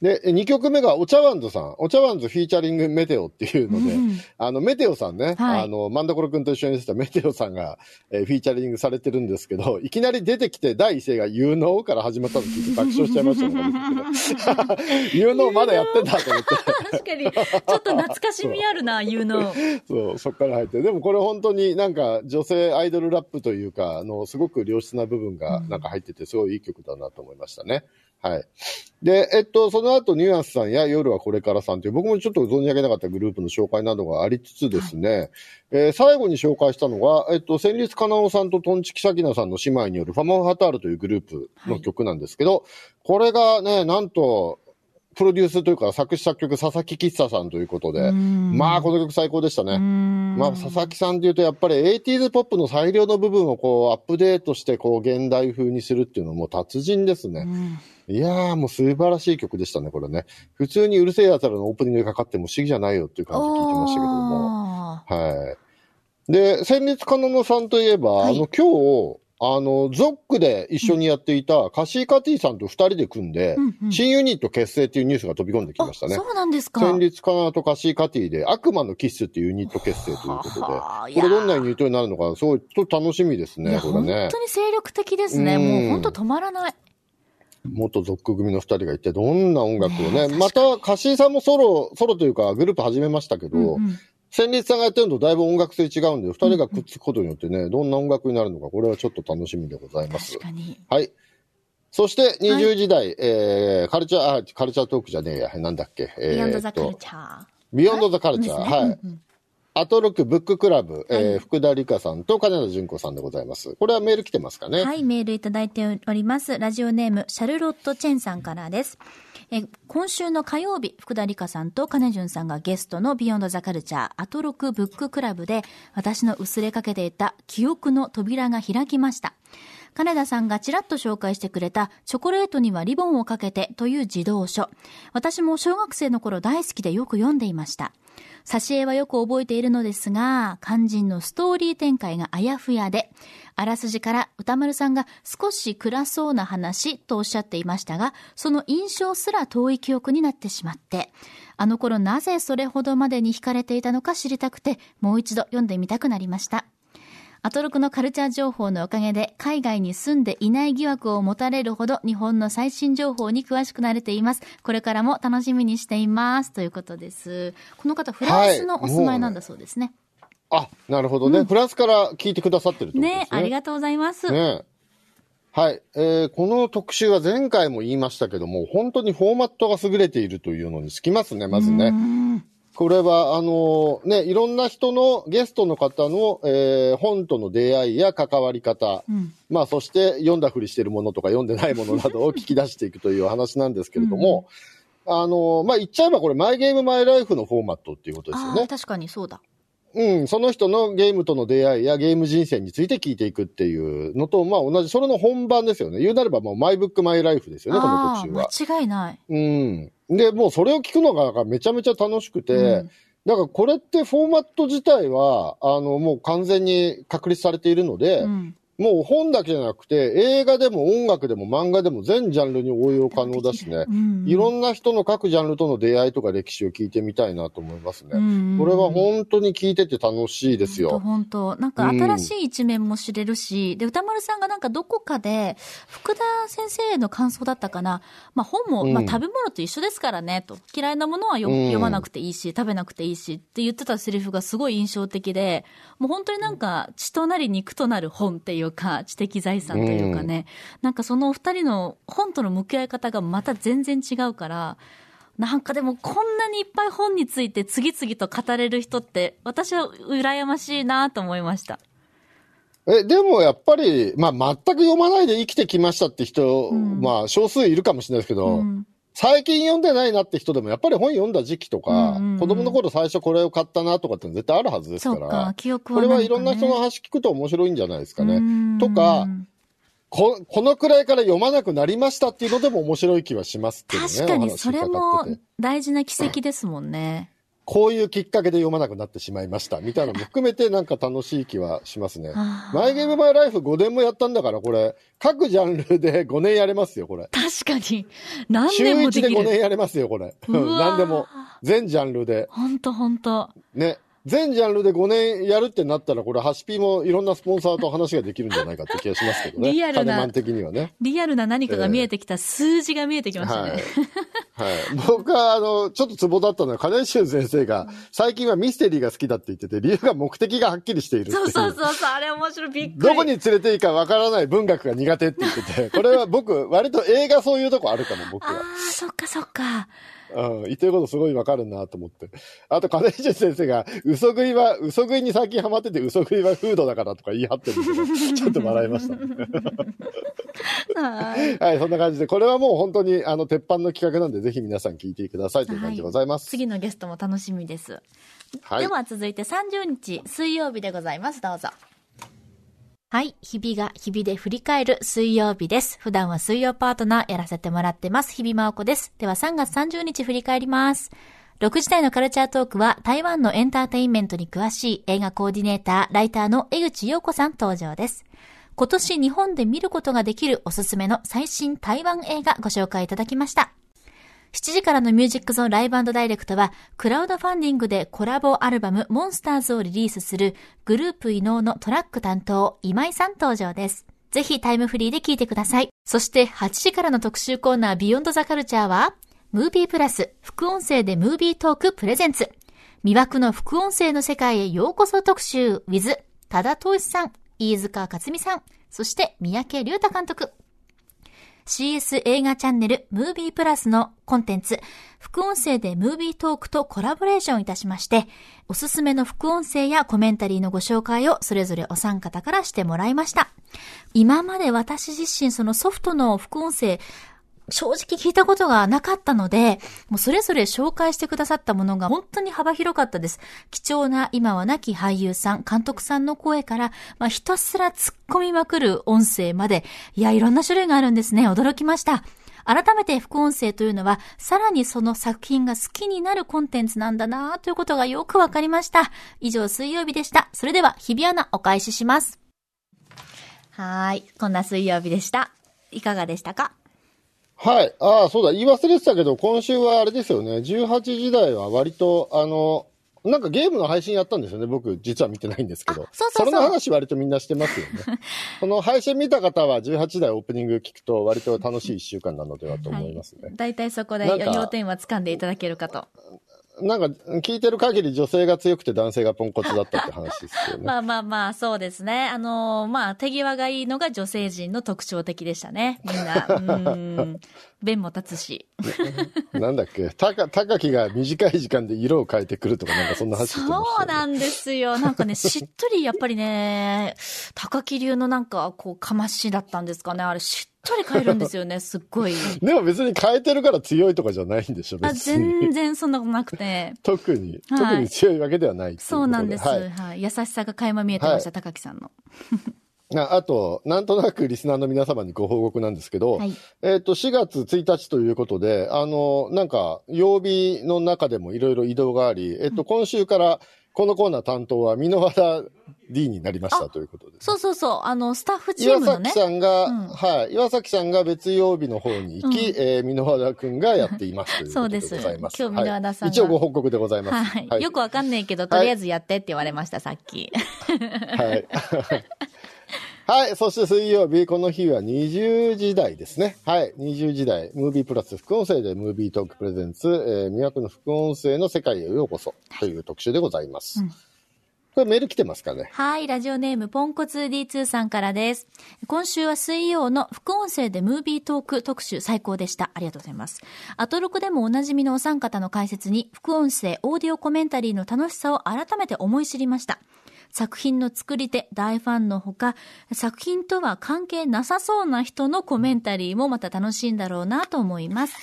で、2曲目が、お茶碗ズさん。お茶碗ズフィーチャリングメテオっていうので、うんあの、メテオさんね、はいあの、マンダコロ君と一緒にしてたメテオさんが、えーフィーチャリングされてるんですけど、いきなり出てきて第一声が You know から始まったの聞いて爆笑しちゃいましたね。You know まだやってんだと思って。確かに、ちょっと懐かしみあるな、言うの。そう、そっから入って。でもこれ本当になんか女性アイドルラップというか、あの、すごく良質な部分がなんか入ってて、すごいいい曲だなと思いましたね。はい。で、えっと、その後、ニュアンスさんや夜はこれからさんという、僕もちょっと存じ上げなかったグループの紹介などがありつつですね、えー最後に紹介したのが、えっと、戦慄かなおさんとトンチキサキナさんの姉妹によるファモンハタールというグループの曲なんですけど、これがね、なんと、プロデュースというか作詞作曲佐々木喫茶さんということで、まあこの曲最高でしたね。まあ、佐々木さんで言うと、やっぱり 80s ポップの最良の部分をこう、アップデートして、こう、現代風にするっていうのも達人ですね。いやー、もう素晴らしい曲でしたね、これね。普通にうるせえ奴らのオープニングでかかっても不思議じゃないよっていう感じで聞いてましたけども。はい。で、戦慄かなのさんといえば、はいあの、今日、あの、ゾックで一緒にやっていたカシーカティさんと二人で組んで、うんうん新ユニット結成っていうニュースが飛び込んできましたねあ。そうなんですか。戦慄かなとカシーカティで悪魔のキッスっていうユニット結成ということで、はあこれどんなユニットになるのか、すごいちょっと楽しみですね、これね当。に精力的ですね。うんもう本当止まらない。元ゾック組の二人が一体どんな音楽をね、またカシーさんもソロ、ソロというかグループ始めましたけど、うんうん戦慄さんがやってるのとだいぶ音楽性違うんで、二人がくっつくことによってね、どんな音楽になるのか、これはちょっと楽しみでございます。はい。そして、20時台、えー、カルチャー、あ、カルチャートークじゃねえや、なんだっけ。えビヨンドザカルチャー。ビヨンドザカルチャー。はい。アトロクブッククラブ、えーはい福田里香さんと金田淳子さんでございます。これはメール来てますかね？はい、メールいただいております。ラジオネーム、シャルロット・チェンさんからです。え今週の火曜日、福田里香さんと金淳さんがゲストのビヨンドザカルチャー、アトロクブッククラブで、私の薄れかけていた記憶の扉が開きました。金田さんがちらっと紹介してくれた、チョコレートにはリボンをかけてという児童書。私も小学生の頃大好きでよく読んでいました。挿絵はよく覚えているのですが、肝心のストーリー展開があやふやで、あらすじから宇多丸さんが少し暗そうな話とおっしゃっていましたが、その印象すら遠い記憶になってしまって、あの頃なぜそれほどまでに惹かれていたのか知りたくて、もう一度読んでみたくなりました。アトロクのカルチャー情報のおかげで海外に住んでいない疑惑を持たれるほど日本の最新情報に詳しくなれています。これからも楽しみにしています。ということです。この方、フランスのお住まいなんだそうですね。あ、なるほどね。フランスから聞いてくださってるってことですね。ねありがとうございます。ねはい。えーこの特集は前回も言いましたけども、本当にフォーマットが優れているというのにつきますね、まずね。これは、あのね、いろんな人のゲストの方の、えー本との出会いや関わり方、まあ、そして読んだふりしてるものとか読んでないものなどを 聞き出していくというお話なんですけれども、あのまあ、言っちゃえばこれ、マイゲームマイライフのフォーマットっていうことですよね。確かにそうだ。うん、その人のゲームとの出会いやゲーム人生について聞いていくっていうのと、まあ同じ、それの本番ですよね。言うなればもうマイブックマイライフですよね、このあ特集は。あ、間違いない。うん。で、もうそれを聞くのがめちゃめちゃ楽しくて、うんだからこれってフォーマット自体は、あの、もう完全に確立されているので、うん。もう本だけじゃなくて、映画でも音楽でも漫画でも全ジャンルに応用可能だしね、うんいろんな人の各ジャンルとの出会いとか歴史を聞いてみたいなと思いますね。うんこれは本当に聞いてて楽しいですよ。本当なんか新しい一面も知れるし、で、歌丸さんがなんかどこかで、福田先生の感想だったかな。まあ本も、うんまあ食べ物と一緒ですからね、と。嫌いなものは読まなくていいし、食べなくていいしって言ってたセリフがすごい印象的で、もう本当になんか血となり肉となる本っていうか、知的財産というかね、なんかそのお二人の本との向き合い方がまた全然違うから、なんかでもこんなにいっぱい本について次々と語れる人って、私は羨ましいなと思いました。え、でもやっぱり、まあ、全く読まないで生きてきましたって人、んまあ、少数いるかもしれないですけど、うん最近読んでないなって人でも、やっぱり本読んだ時期とか、うんうんうん子供の頃最初これを買ったなとかって絶対あるはずですかそうから、、記憶はこれはいろんな人の話話聞くと面白いんじゃないですかね。とか、こ、このくらいから読まなくなりましたっていうのでも面白い気はしますけどね。確かにそれも大事な奇跡ですもんね。こういうきっかけで読まなくなってしまいました。みたいなのも含めてなんか楽しい気はしますね。マイゲームマイライフ5年もやったんだから、これ、各ジャンルで5年やれますよ、これ。確かに。何週1で年もでき5年る。やれますよ、これ。うわー何でも。全ジャンルで。ほんとほんと。ね。全ジャンルで5年やるってなったら、これ、ハシピもいろんなスポンサーと話ができるんじゃないかって気がしますけどね。リアルな的にはね。リアルな何かが見えてきた、数字が見えてきましたはいね。。はい。僕は、あの、ちょっとツボだったのは、金井俊先生が、最近はミステリーが好きだって言ってて、理由が目的がはっきりしているそうそうそうそう、あれ面白い、びっくり。どこに連れていいかわからない文学が苦手って言ってて、これは僕、割と映画そういうとこあるかも、僕あは。あ、そっかそっか。うん、言ってることすごいわかるなと思って。あと、金井先生が、嘘食いは、嘘食いに最近ハマってて、嘘食いはフードだからとか言い張ってるんで、ちょっと笑いましたね。はい。はい、そんな感じで、これはもう本当に、あの、鉄板の企画なんで、ぜひ皆さん聞いてくださいという感じでございます。次のゲストも楽しみです。はい。では続いて30日水曜日でございます。どうぞ。はい。日々が日々で振り返る水曜日です。普段は水曜パートナーやらせてもらってます。日々真央子です。では3月30日振り返ります。6時台のカルチャートークは台湾のエンターテインメントに詳しい映画コーディネーター、ライターの江口洋子さん登場です。今年日本で見ることができるおすすめの最新台湾映画ご紹介いただきました。7時からのミュージックゾーンライブダイレクトは、クラウドファンディングでコラボアルバムモンスターズをリリースするグループ異能のトラック担当、今井さん登場です。ぜひタイムフリーで聴いてください。そして8時からの特集コーナービヨンドザカルチャーは、ムービープラス副音声でムービートークプレゼンツ。魅惑の副音声の世界へようこそ特集 with 多田投資さん、飯塚克美さん、そして三宅隆太監督。CS 映画チャンネルムービープラスのコンテンツ、副音声でムービートークとコラボレーションいたしまして、おすすめの副音声やコメンタリーのご紹介をそれぞれお三方からしてもらいました。今まで私自身そのソフトの副音声、正直聞いたことがなかったので、もうそれぞれ紹介してくださったものが本当に幅広かったです。貴重な今は亡き俳優さん、監督さんの声から、まあ、ひたすら突っ込みまくる音声まで、いや、いろんな種類があるんですね。驚きました。改めて副音声というのは、さらにその作品が好きになるコンテンツなんだなということがよくわかりました。以上、水曜日でした。それでは、日比アナお返しします。はい。こんな水曜日でした。いかがでしたか？はい。ああ、そうだ。言い忘れてたけど、今週はあれですよね。18時台は割と、あの、なんかゲームの配信やったんですよね。僕、実は見てないんですけど。あそうそうそうれの話割とみんなしてますよね。この配信見た方は18時台オープニング聞くと割と楽しい1週間なのではと思いますね。大体そこで要点は掴んでいただけるかと。なんか、聞いてる限り女性が強くて男性がポンコツだったって話ですよね。まあまあまあ、そうですね。あのーまあ、手際がいいのが女性陣の特徴的でしたね。みんな。うーん。弁も立つし。なんだっけ？たか、高木が短い時間で色を変えてくるとかなんかそんな話ね。そうなんですよ。なんかね、しっとり、やっぱりね、高木流のなんか、こう、かましだったんですかね。あれ、しっとり変えるんですよね。すっごい。でも別に変えてるから強いとかじゃないんでしょ、あ別全に。然そんなことなくて。特に、はい特に強いわけではないそうなんです。はいはい。優しさが垣間見えてました、はい高木さんの。ああと、なんとなくリスナーの皆様にご報告なんですけど、はいえっ、と、4月1日ということで、あの、なんか、曜日の中でもいろいろ移動があり、えっ、と、今週から、このコーナー担当は、箕輪田 D になりましたということです。そうそうそう。あの、スタッフチー岩ムのね崎。さんが、うんはい、岩崎さんが別曜日の方に行き、うんえー、箕輪田くんがやっていますということでございます。そうです今日箕輪田さんがはい、一応ご報告でございます。はい。よくわかんないけど、とりあえずやってって言われました、さっき。はい。はい。そして水曜日、この日は20時台ですね。はい。20時台、ムービープラス副音声でムービートークプレゼンツ、えー、魅惑の副音声の世界へようこそという特集でございます。うんこれメール来てますかね？はい、ラジオネームポンコツ D2 さんからです。今週は水曜の副音声でムービートーク特集最高でした。ありがとうございます。アトロクでもおなじみのお三方の解説に副音声、オーディオコメンタリーの楽しさを改めて思い知りました。作品の作り手、大ファンのほか、作品とは関係なさそうな人のコメンタリーもまた楽しいんだろうなと思います。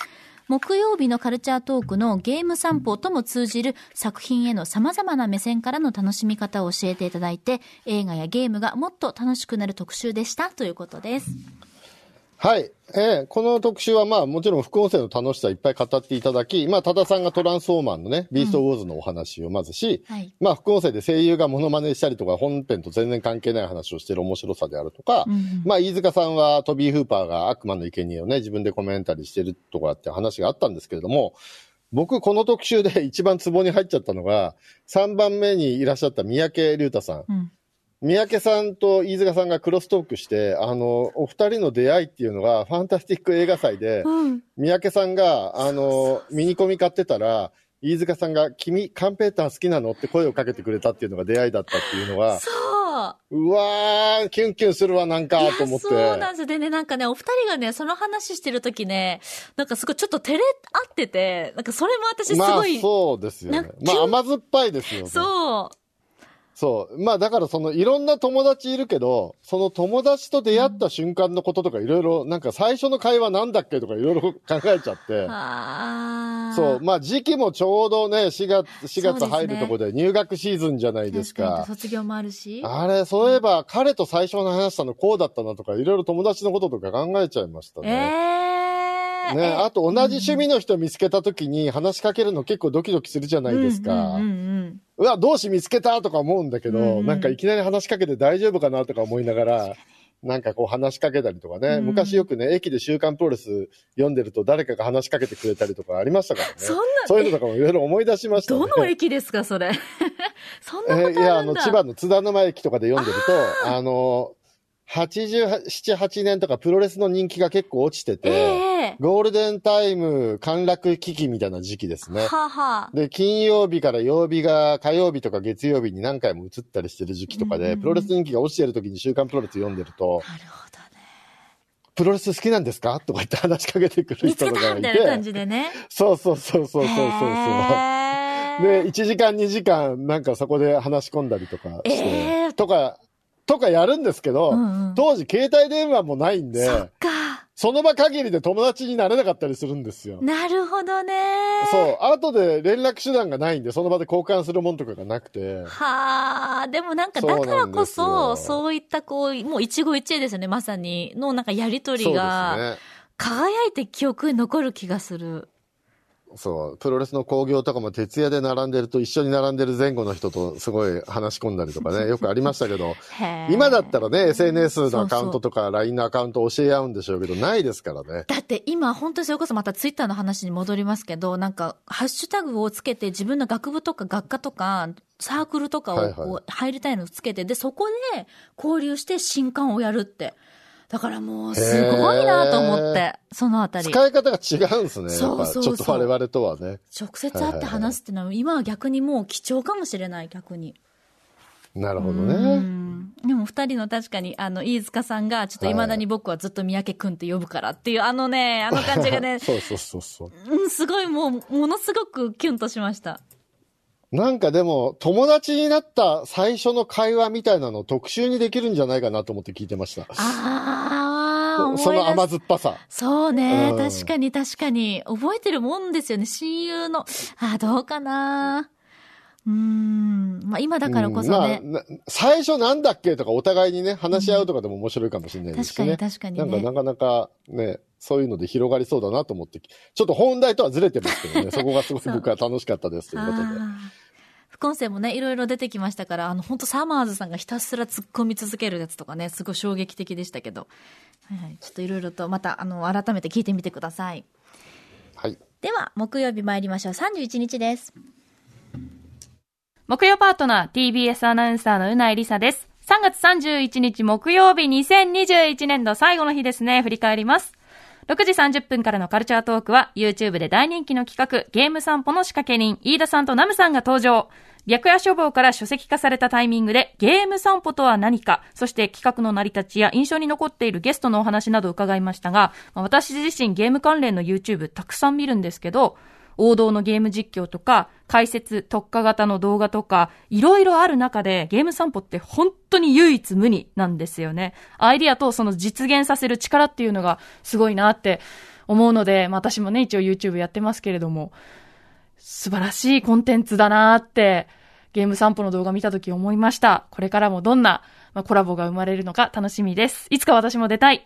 木曜日のカルチャートークのゲーム散歩とも通じる作品への様々な目線からの楽しみ方を教えていただいて、映画やゲームがもっと楽しくなる特集でしたということです。はい。えーこの特集はまあもちろん副音声の楽しさいっぱい語っていただき、まあ多田さんがトランスフォーマーのね、ビーストウォーズのお話をまずし、はい。まあ副音声で声優がモノマネしたりとか本編と全然関係ない話をしてる面白さであるとか、うんまあ飯塚さんはトビー・フーパーが悪魔の生贄をね、自分でコメンタリーしてるとかって話があったんですけれども、僕この特集で一番ツボに入っちゃったのが、3番目にいらっしゃった三宅龍太さん。うん。三宅さんと飯塚さんがクロストークして、あの、お二人の出会いっていうのが、ファンタスティック映画祭で、うん。三宅さんが、あの、ミニコミ買ってたら、飯塚さんが、君、カンペーター好きなのって声をかけてくれたっていうのが出会いだったっていうのが、そう。うわー、キュンキュンするわ、なんかと思って。そうなんです。でね、なんかね、お二人がね、その話してるときね、なんかすごいちょっと照れ合ってて、なんかそれも私すまあごい、、そうですよね。まあ、甘酸っぱいですよね。そう。そう。まあ、だからその、いろんな友達いるけど、その友達と出会った瞬間のこととかいろいろ、なんか最初の会話なんだっけとかいろいろ考えちゃって。そう。まあ、時期もちょうどね、4月、4そうですね月入るとこで入学シーズンじゃないですか。卒業もあるし。あれ、そういえば、彼と最初の話したのこうだったなとか、いろいろ友達のこととか考えちゃいましたえね。えー。ね、えあと同じ趣味の人見つけた時に話しかけるの結構ドキドキするじゃないですか。うんうんうんうわ、同志見つけたとか思うんだけど、うんうんなんかいきなり話しかけて大丈夫かなとか思いながら、なんかこう話しかけたりとかね、うん昔よくね、駅で週刊プロレス読んでると誰かが話しかけてくれたりとかありましたからね。そんなそういうのとかもいろいろ思い出しましたね。どの駅ですか、それ？そんなことあるんだ。えーいや、あの、千葉の津田沼駅とかで読んでると、あの、87、8年とかプロレスの人気が結構落ちてて、ええゴールデンタイム陥落危機みたいな時期ですね。はあ、はあ。で、金曜日から曜日が火曜日とか月曜日に何回も移ったりしてる時期とかで、うんうんうんプロレス人気が落ちてる時に週刊プロレス読んでると、なるほどね。プロレス好きなんですか？とか言って話しかけてくる人とかがいたみたいな感て、じでね。そうそうそうそうそうそうで、1時間2時間なんかそこで話し込んだりとかして、えーとか、とかやるんですけど、うんうん当時携帯電話もないんで、そっか。その場限りで友達になれなかったりするんですよ。なるほどね。そう。後で連絡手段がないんで、その場で交換するもんとかがなくて。はあ、でもなんかだからこそ、そういったこう、もう一期一会ですよね、まさに。のなんかやりとりが、ね。輝いて記憶に残る気がする。そう。プロレスの興行とかも徹夜で並んでると一緒に並んでる前後の人とすごい話し込んだりとかね、よくありましたけど、今だったらね、SNS のアカウントとか LINE のアカウント教え合うんでしょうけど、ないですからね。だって今、本当にそれこそまたツイッターの話に戻りますけど、なんか、ハッシュタグをつけて自分の学部とか学科とか、サークルとかはいはいをこう入りたいのをつけて、で、そこで交流して新刊をやるって。だからもう、すごいなと思って、そのあたり。使い方が違うんですね。そうそうちょっと我々とはね。直接会って話すっていうのは、今は逆にもう貴重かもしれない、逆に。なるほどうね。んでも二人の確かに、あの、飯塚さんが、ちょっと未だに僕はずっと三宅くんって呼ぶからっていう、あのね、あの感じがね、そうそうそうそう。うん、すごいもう、ものすごくキュンとしました。なんかでも、友達になった最初の会話みたいなのを特集にできるんじゃないかなと思って聞いてました。ああ、その甘酸っぱさ。そうね、うん確かに確かに。覚えてるもんですよね、親友の。あーどうかな。うーん。まあ今だからこそね。うんまあな最初なんだっけとかお互いにね、話し合うとかでも面白いかもしれないですしね。確かに確かにね。なんかなかなかね、そういうので広がりそうだなと思って、ちょっと本題とはずれてますけどね、そこがすごい僕は楽しかったですということで。副音声もね、いろいろ出てきましたから、あの、本当サマーズさんがひたすら突っ込み続けるやつとかね、すごい衝撃的でしたけど。はいはい、ちょっといろいろと、また、あの、改めて聞いてみてください。はい。では、木曜日参りましょう。31日です。木曜パートナー TBS アナウンサーのうないりさです。3月31日木曜日2021年度最後の日ですね。振り返ります。6時30分からのカルチャートークは YouTube で大人気の企画ゲーム散歩の仕掛け人飯田さんとナムさんが登場。白夜書房から書籍化されたタイミングでゲーム散歩とは何か、そして企画の成り立ちや印象に残っているゲストのお話など伺いましたが、私自身ゲーム関連の YouTube たくさん見るんですけど、王道のゲーム実況とか、解説、特化型の動画とか、いろいろある中で、ゲーム散歩って本当に唯一無二なんですよね。アイディアとその実現させる力っていうのがすごいなって思うので、まあ私もね、一応 YouTube やってますけれども、素晴らしいコンテンツだなって、ゲーム散歩の動画見たとき思いました。これからもどんな、まあ、コラボが生まれるのか楽しみです。いつか私も出たい。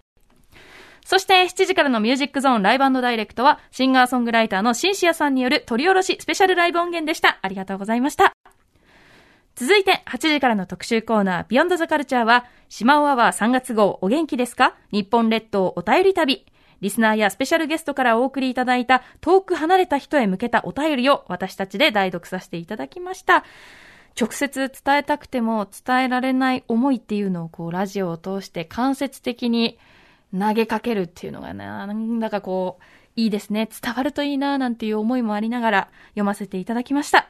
そして7時からのミュージックゾーンライブダイレクトはシンガーソングライターのシンシアさんによる取り下ろしスペシャルライブ音源でした。ありがとうございました。続いて8時からの特集コーナービヨンドザカルチャーは島尾アワー3月号お元気ですか？日本列島お便り旅。リスナーやスペシャルゲストからお送りいただいた遠く離れた人へ向けたお便りを私たちで代読させていただきました。直接伝えたくても伝えられない思いっていうのをこうラジオを通して間接的に投げかけるっていうのがな、なんだかこう、いいですね。伝わるといいな、なんていう思いもありながら読ませていただきました。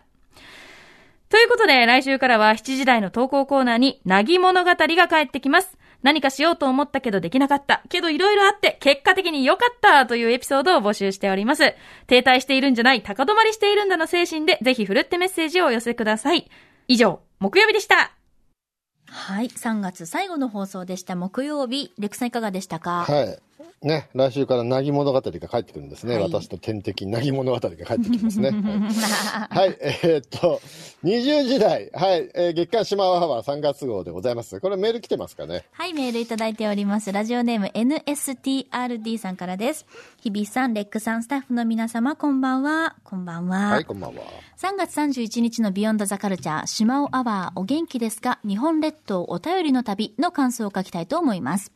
ということで、来週からは7時台の投稿コーナーに、なぎ物語が帰ってきます。何かしようと思ったけどできなかった。けどいろいろあって、結果的に良かったというエピソードを募集しております。停滞しているんじゃない、高止まりしているんだの精神で、ぜひ振るってメッセージをお寄せください。以上、木曜日でした。はい。3月最後の放送でした。木曜日。レクさんいかがでしたか？はい。ね、来週からなぎ物語が帰ってくるんですね。はい私と天敵なぎ物語が帰ってきますね。はい。はい、えーっと、20時台、はい、えー月刊島アワー3月号でございます。これメール来てますかね？はい、メールいただいております。ラジオネーム NSTRD さんからです。日比さん、レックさん、スタッフの皆様、こんばんは。こんばんは。はい、こんばんは。3月31日のビヨンドザカルチャー、島尾アワー、お元気ですか？日本列島お便りの旅の感想を書きたいと思います。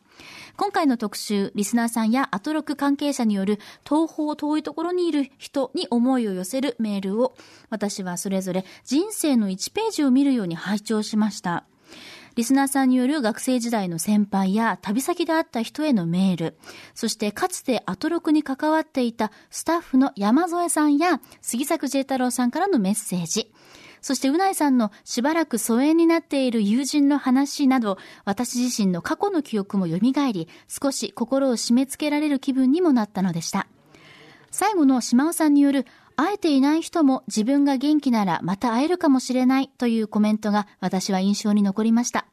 今回の特集、リスナーさんやアトロク関係者による東方遠いところにいる人に思いを寄せるメールを、私はそれぞれ人生の1ページを見るように拝聴しました。リスナーさんによる学生時代の先輩や旅先で会った人へのメール、そしてかつてアトロクに関わっていたスタッフの山添さんや杉作 J 太郎さんからのメッセージ、そしてうないさんのしばらく疎遠になっている友人の話など、私自身の過去の記憶も蘇り、少し心を締め付けられる気分にもなったのでした。最後の島尾さんによる会えていない人も自分が元気ならまた会えるかもしれないというコメントが私は印象に残りました。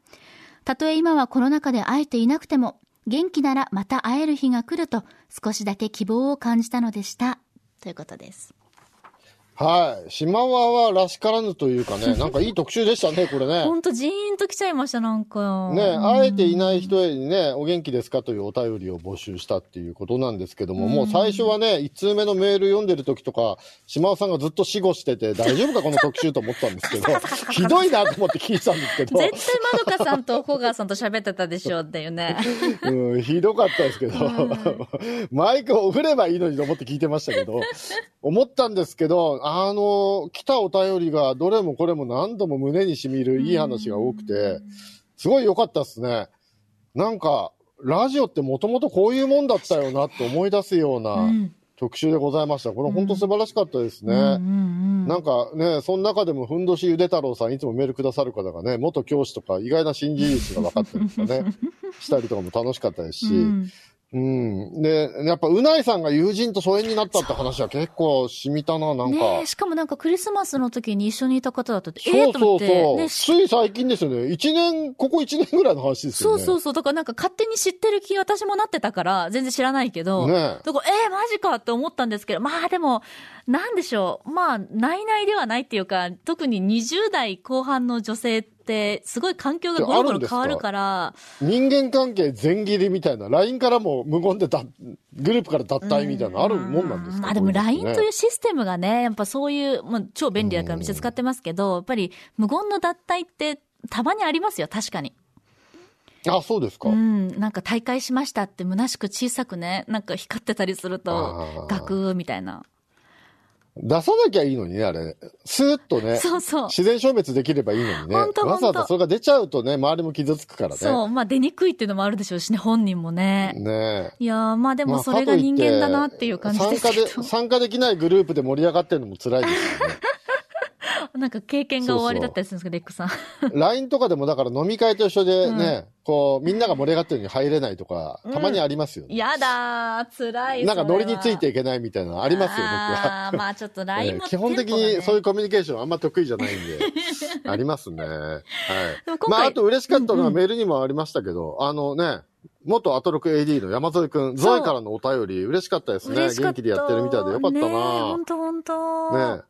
たとえ今はコロナ禍で会えていなくても、元気ならまた会える日が来ると少しだけ希望を感じたのでした。ということです。はい。島輪はらしからぬというかね、なんかいい特集でしたね、これね。ほんとジーンと来ちゃいました、なんか。ね、会えていない人へにね、お元気ですかというお便りを募集したっていうことなんですけども、もう最初はね、1通目のメール読んでる時とか、島尾さんがずっと死後してて、大丈夫かこの特集と思ったんですけど、ひどいなと思って聞いてたんですけど、絶対まどかさんとホガーさんと喋ってたでしょっていうね。うん、ひどかったですけど、マイクを振ればいいのにと思って聞いてましたけど、思ったんですけど、あの、来たお便りがどれもこれも何度も胸に染みるいい話が多くて、すごい良かったですね。なんか、ラジオってもともとこういうもんだったよなって思い出すようなうん特集でございました。これ本当素晴らしかったですね。なんかね、その中でも、ふんどしゆで太郎さん、いつもメールくださる方がね、元教師とか、意外な新事実が分かったりとかね、したりとかも楽しかったですし、うんうん。で、やっぱ、うないさんが友人と疎遠になったって話は結構染みたな、なんか。ねえしかもなんかクリスマスの時に一緒にいた方だったって、えそうえと思って。そうそう。ねつい最近ですよね。一年、ここ一年ぐらいの話ですよね。そうそうそう。だからなんか勝手に知ってる気私もなってたから、全然知らないけど。ねだから、えー、マジかって思ったんですけど、まあでも、なんでしょう。まあ、ないないではないっていうか、特に20代後半の女性って、すごい環境がゴロゴロ変わるから、人間関係全切りみたいな、LINE からも無言でだ、グループから脱退みたいな、あるもんなんですか？まあでも LINE というシステムがね、やっぱそういう、まあ超便利だからめっちゃ使ってますけど、やっぱり無言の脱退ってたまにありますよ、確かに。あ、そうですか。うん、なんか大会しましたって虚しく小さくね、なんか光ってたりするとガクーみたいな。出さなきゃいいのにね、あれ。スーッとね。そうそう自然消滅できればいいのにね。ほんとほんとわざわざそれが出ちゃうとね、周りも傷つくからね。そう、まあ出にくいっていうのもあるでしょうしね、本人もね。ねいやー、まあでまあもそれが人間だなっていう感じですけ参加で、ど。参加できないグループで盛り上がってるのも辛いですよね。なんか経験が終わりだったりするんですか、レックさん。LINE とかでもだから飲み会と一緒でね、こう、みんなが盛り上がってるのに入れないとか、たまにありますよね。やだー、辛い。なんかノリについていいけないみたいなのありますよ、僕は。あーまあちょっと LINE も、ええ基本的にそういうコミュニケーションあんま得意じゃないんで、ありますね。はいまあ、あと嬉しかったのうんうんはメールにもありましたけど、あのね、元アトロク AD の山添くん、ゾエからのお便り嬉しかったですね。元気でやってるみたいでよかったなほんとほんと。ね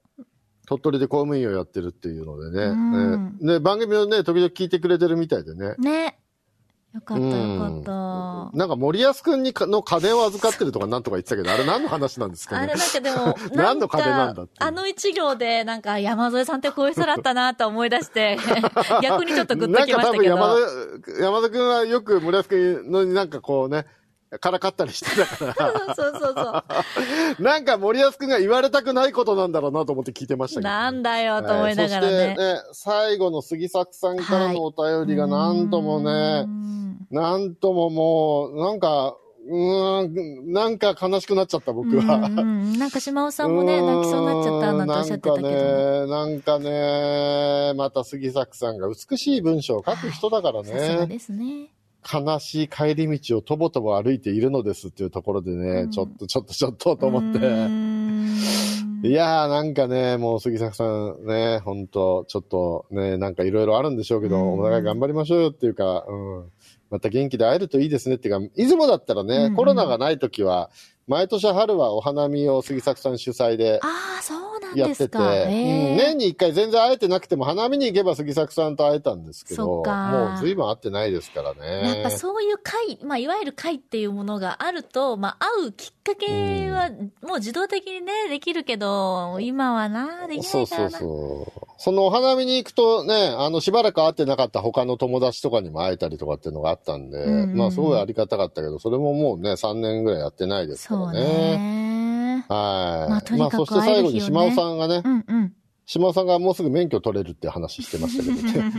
鳥取で公務員をやってるっていうのでね。うんねね番組をね、時々聞いてくれてるみたいでね。ね。よかったうんよかった。なんか森保くんにかの家電を預かってるとかなんとか言ってたけど、あれ何の話なんですかねあれ。なんかでも、何の壁なんだってあの一行で、なんか山添さんってこういう人だったなと思い出して、逆にちょっとグッときましたけど。なんか多分山田、山田くんはよく森保くんのになんかこうね、からかったりしてたから、そうそうそう。なんか森保くんが言われたくないことなんだろうなと思って聞いてましたけど。なんだよと思いながらはいねそ。してね、最後の杉作さんからのお便りがなんともねう、んなんとももう、なんか、うーん、なんか悲しくなっちゃった僕うんは。うんなんか島尾さんもね、泣きそうになっちゃったなんておっしゃってたけど。なんかね、なんかね、また杉作さんが美しい文章を書く人だからさすがね、ですね。悲しい帰り道をとぼとぼ歩いているのですっていうところでね、うん。ちょっとちょっとちょっとと思っうて。ん。いやーなんかね、もう杉作さんね、ほんと、ちょっとね、なんかいろいろあるんでしょうけど、うん。お互い頑張りましょうよっていうか、うん。また元気で会えるといいですねっていうか、出雲だったらね、うんうん。コロナがない時は、毎年春はお花見を杉作さん主催で、ああ、そうやってて、ですか。うん、へー年に一回全然会えてなくても花見に行けば杉作さんと会えたんですけそど、もう随分会ってないですからね。やっぱそういう会、まあ、いわゆる会っていうものがあると、まあ、会うきっかけは、もう自動的にね、できるけど、今はな、できそうそうないからな。そう。そのお花見に行くとね、あの、しばらく会ってなかった他の友達とかにも会えたりとかっていうのがあったんで、うんうんまあすごいありがたかったけど、それももうね、3年ぐらいやってないですかそうらね。ね。はい。まあとにかくそして最後に島尾さんがねう、んうん。島尾さんがもうすぐ免許取れるって話してましたけどね。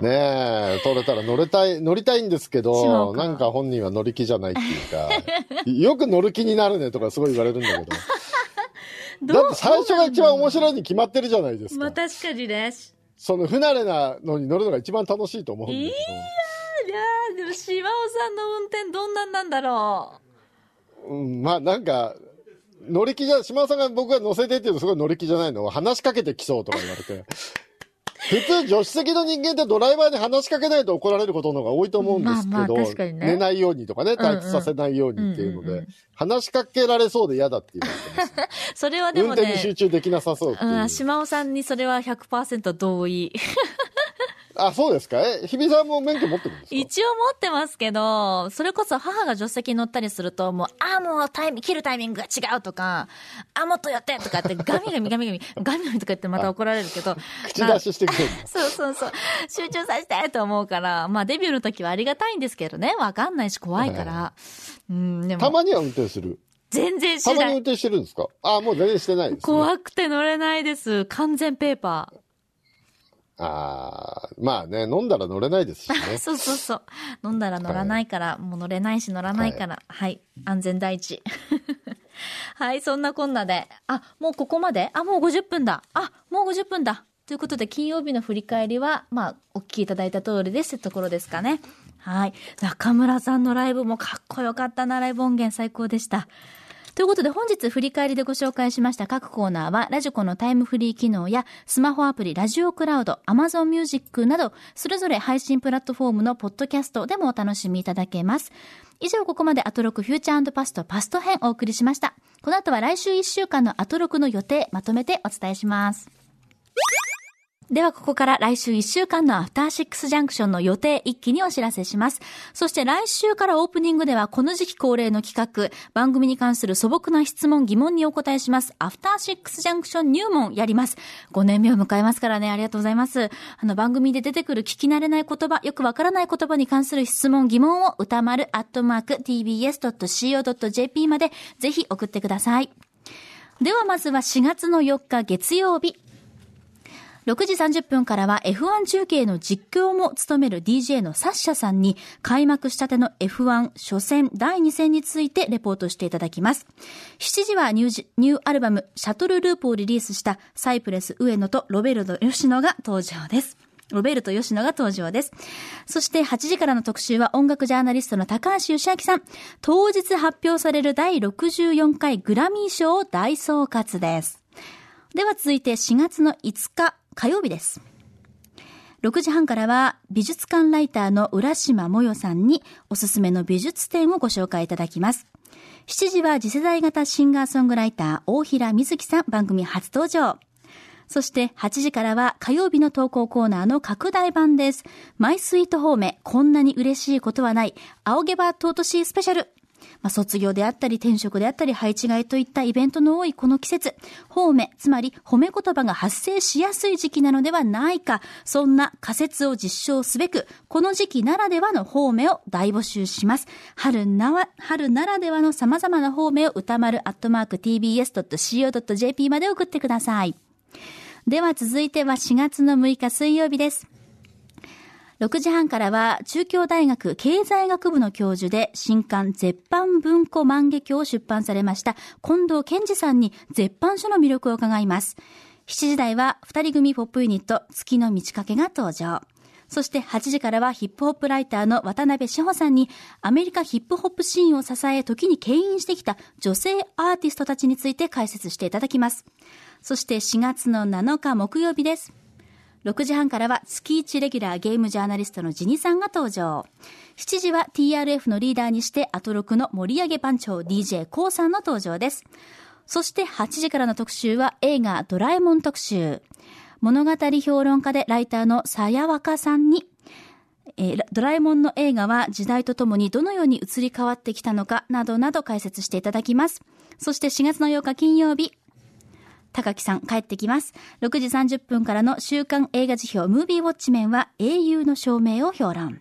ねえ、取れたら乗れたい、乗りたいんですけ島ど、なんか本人は乗り気じゃないっていうか、よく乗る気になるねとかすごい言われるんだけど。どうだって最初が一番面い。白いに決まってるじゃないですか。まあ確かにね。その不慣れなのに乗るのが一番楽しいと思うんですいやー、でも島尾さんの運転どんなんなんだろけど、うん、まあなんか、乗り気じゃ、島尾さんが僕が乗せてって言うとすごい乗り気じゃないの話しかけてきそうとか言われて。普通、助手席の人間ってドライバーに話しかけないと怒られることの方が多いと思うんですけど、まあまあね寝ないようにとかね、退屈させないようにっていうのでうんうんうん、話しかけられそうで嫌だって言われてます。それはでも運転に集ね、中できなさそうっていう。うん、島尾さんにそれは100%同意。あ、そうですか？え、日比さんも免許持ってるんですか？一応持ってますけど、それこそ母が助手席に乗ったりすると、もう、ああ、もうタイミ切るタイミングが違うとか、あ、もっと寄ってとかって、ガミガミガミガミ、ガミガミとか言ってまた怒られるけど、口出ししてくれる。そうそうそう。集中させてと思うから、まあデビューの時はありがたいんですけどね。わかんないし怖いから。うん、でも、たまには運転する？全然したない。まに運転してるんですか？あ、もう全然してないです、ね。怖くて乗れないです。完全ペーパああ、まあね、飲んだら乗れないですしー。ね。そうそうそう。飲んだら乗らないから、もう乗れないし乗らないから。はい。安全第一。はい、そんなこんなで。あ、もうここまで？あ、もう50分だ。あ、もう50分だ。ということで、金曜日の振り返りは、まあ、お聞きいただいた通りですってところですかね。はい。中村さんのライブもかっこよかったな、ライブ音源最高でした。ということで本日振り返りでご紹介しました各コーナーはラジコのタイムフリー機能やスマホアプリラジオクラウド、アマゾンミュージックなどそれぞれ配信プラットフォームのポッドキャストでもお楽しみいただけます。以上ここまでアトロクフューチャーパストパスト編お送りしました。この後は来週1週間のアトロクの予定まとめてお伝えします。ではここから来週1週間のアフターシックスジャンクションの予定一気にお知らせします。そして来週からオープニングではこの時期恒例の企画、番組に関する素朴な質問疑問にお答えします。アフターシックスジャンクション入門やります。5年目を迎えますからね、ありがとうございます。あの番組で出てくる聞き慣れない言葉、よくわからない言葉に関する質問疑問を歌丸アットマーク tbs.co.jp までぜひ送ってください。ではまずは4月の4日月曜日。6時30分からは F1 中継の実況も務める DJ のサッシャさんに開幕したての F1 初戦第2戦についてレポートしていただきます。7時はニューニューアルバムシャトルループをリリースしたサイプレス上野とロベルト吉野が登場です。ロベルト吉野が登場です。そして8時からの特集は音楽ジャーナリストの高橋義明さん。当日発表される第64回グラミー賞を大総括です。では続いて4月の5日火曜日です。6時半からは美術館ライターの浦島もよさんにおすすめの美術展をご紹介いただきます。7時は次世代型シンガーソングライター大平瑞希さん番組初登場。そして8時からは火曜日の投稿コーナーの拡大版です。マイスイートホーメ、こんなに嬉しいことはない、青毛羽尊しいスペシャル。まあ、卒業であったり転職であったり配置換えといったイベントの多いこの季節、褒め、つまり褒め言葉が発生しやすい時期なのではないか、そんな仮説を実証すべく、この時期ならではの褒めを大募集します。春なわ、春ならではの様々な褒めを歌丸アットマーク tbs.co.jp まで送ってください。では続いては4月の6日水曜日です。6時半からは中京大学経済学部の教授で新刊絶版文庫万華鏡を出版されました近藤健二さんに絶版書の魅力を伺います。7時台は二人組ポップユニット月の満ち欠けが登場。そして8時からはヒップホップライターの渡辺志保さんにアメリカヒップホップシーンを支え時に牽引してきた女性アーティストたちについて解説していただきます。そして4月の7日木曜日です。6時半からは月1レギュラーゲームジャーナリストのジニさんが登場。7時は TRF のリーダーにしてアトロクの盛り上げ番長 DJ コウさんの登場です。そして8時からの特集は映画ドラえもん特集。物語評論家でライターのさやわかさんに、えードラえもんの映画は時代とともにどのように移り変わってきたのかなどなど解説していただきます。そして4月の8日金曜日、高木さん帰ってきます。6時30分からの週刊映画辞表ムービーウォッチメンは英雄の証明を評論。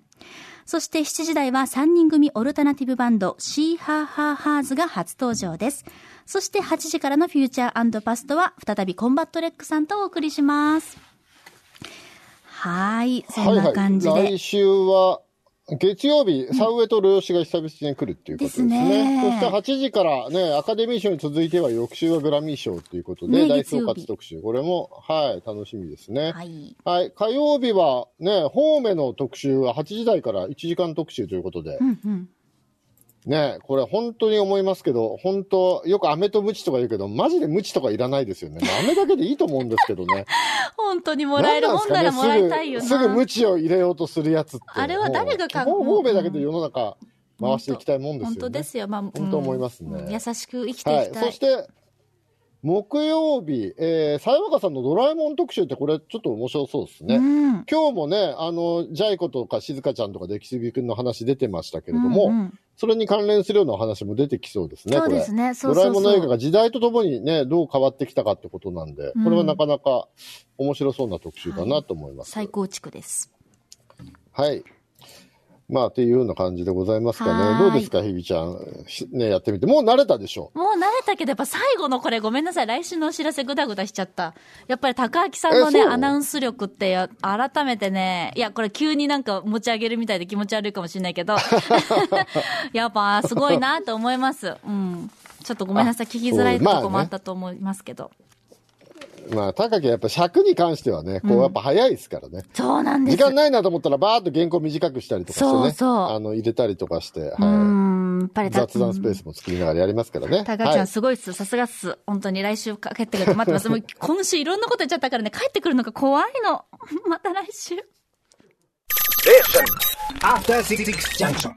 そして7時台は3人組オルタナティブバンドシーハーハーハーズが初登場です。そして8時からのフューチャーパストは再びコンバットレックさんとお送りします。はい、そんな感じで。はいはい、来週は、月曜日、サウエとルヨシが久々に来るっていうことですね。ですねそして8時からね、アカデミー賞に続いては翌週はグラミー賞ということで、ね大総括特集。これも、はい、楽しみですね。はい。はい。火曜日はね、方面の特集は8時台から1時間特集ということで、うんうん。ねこれ本当に思いますけど、本当、よく飴とムチとか言うけど、マジでムチとかいらないですよね。飴だけでいいと思うんですけどね。本当にもらえるもんならもらいたいよな。すぐ、ムチを入れようとするやつって。あれは誰が考え方面だけで世の中回していきたいもんですよね。本当ですよ。まあ、本当思いますねうん優しく生きていはい。きたい。そして、木曜日、えー、さやわかさんのドラえもん特集ってこれちょっと面白そうですね。うん。今日もね、あの、ジャイコとか静香ちゃんとか出来すぎくんの話出てましたけれども、うんうんそれに関連するような話も出てきそうですね、そうですね。そうそうそう。ドラえもんの映画が時代とともにね、どう変わってきたかってことなんで、うんこれはなかなか面白そうな特集だなと思います。再構築です。はい。まあ、っていうような感じでございますかね。どうですか、ひびちゃん。しね、やってみて。もう慣れたでしょ？もう慣れたけど、やっぱ最後のこれごめんなさい。来週のお知らせぐだぐだしちゃった。やっぱり高明さんのね、アナウンス力ってや、改めてね、いや、これ急になんか持ち上げるみたいで気持ち悪いかもしれないけど、やっぱすごいなと思います。うん。ちょっとごめんなさい。聞きづらいとこもあったと思いますけど。まあ、高木はやっぱ尺に関してはね、こう、やっぱ早いですからね。そうなんです。時間ないなと思ったら、バーっと原稿短くしたりとかしてね。そうそうあの、入れたりとかして、うはん、やっぱり雑談スペースも作りながらやりますからね。高橋ちゃんすごいっす。さすがっす。本当に来週帰ってくる。待ってます。もう 今週いろんなこと言っちゃったからね、帰ってくるのが怖いの。また来週。After Six Junction.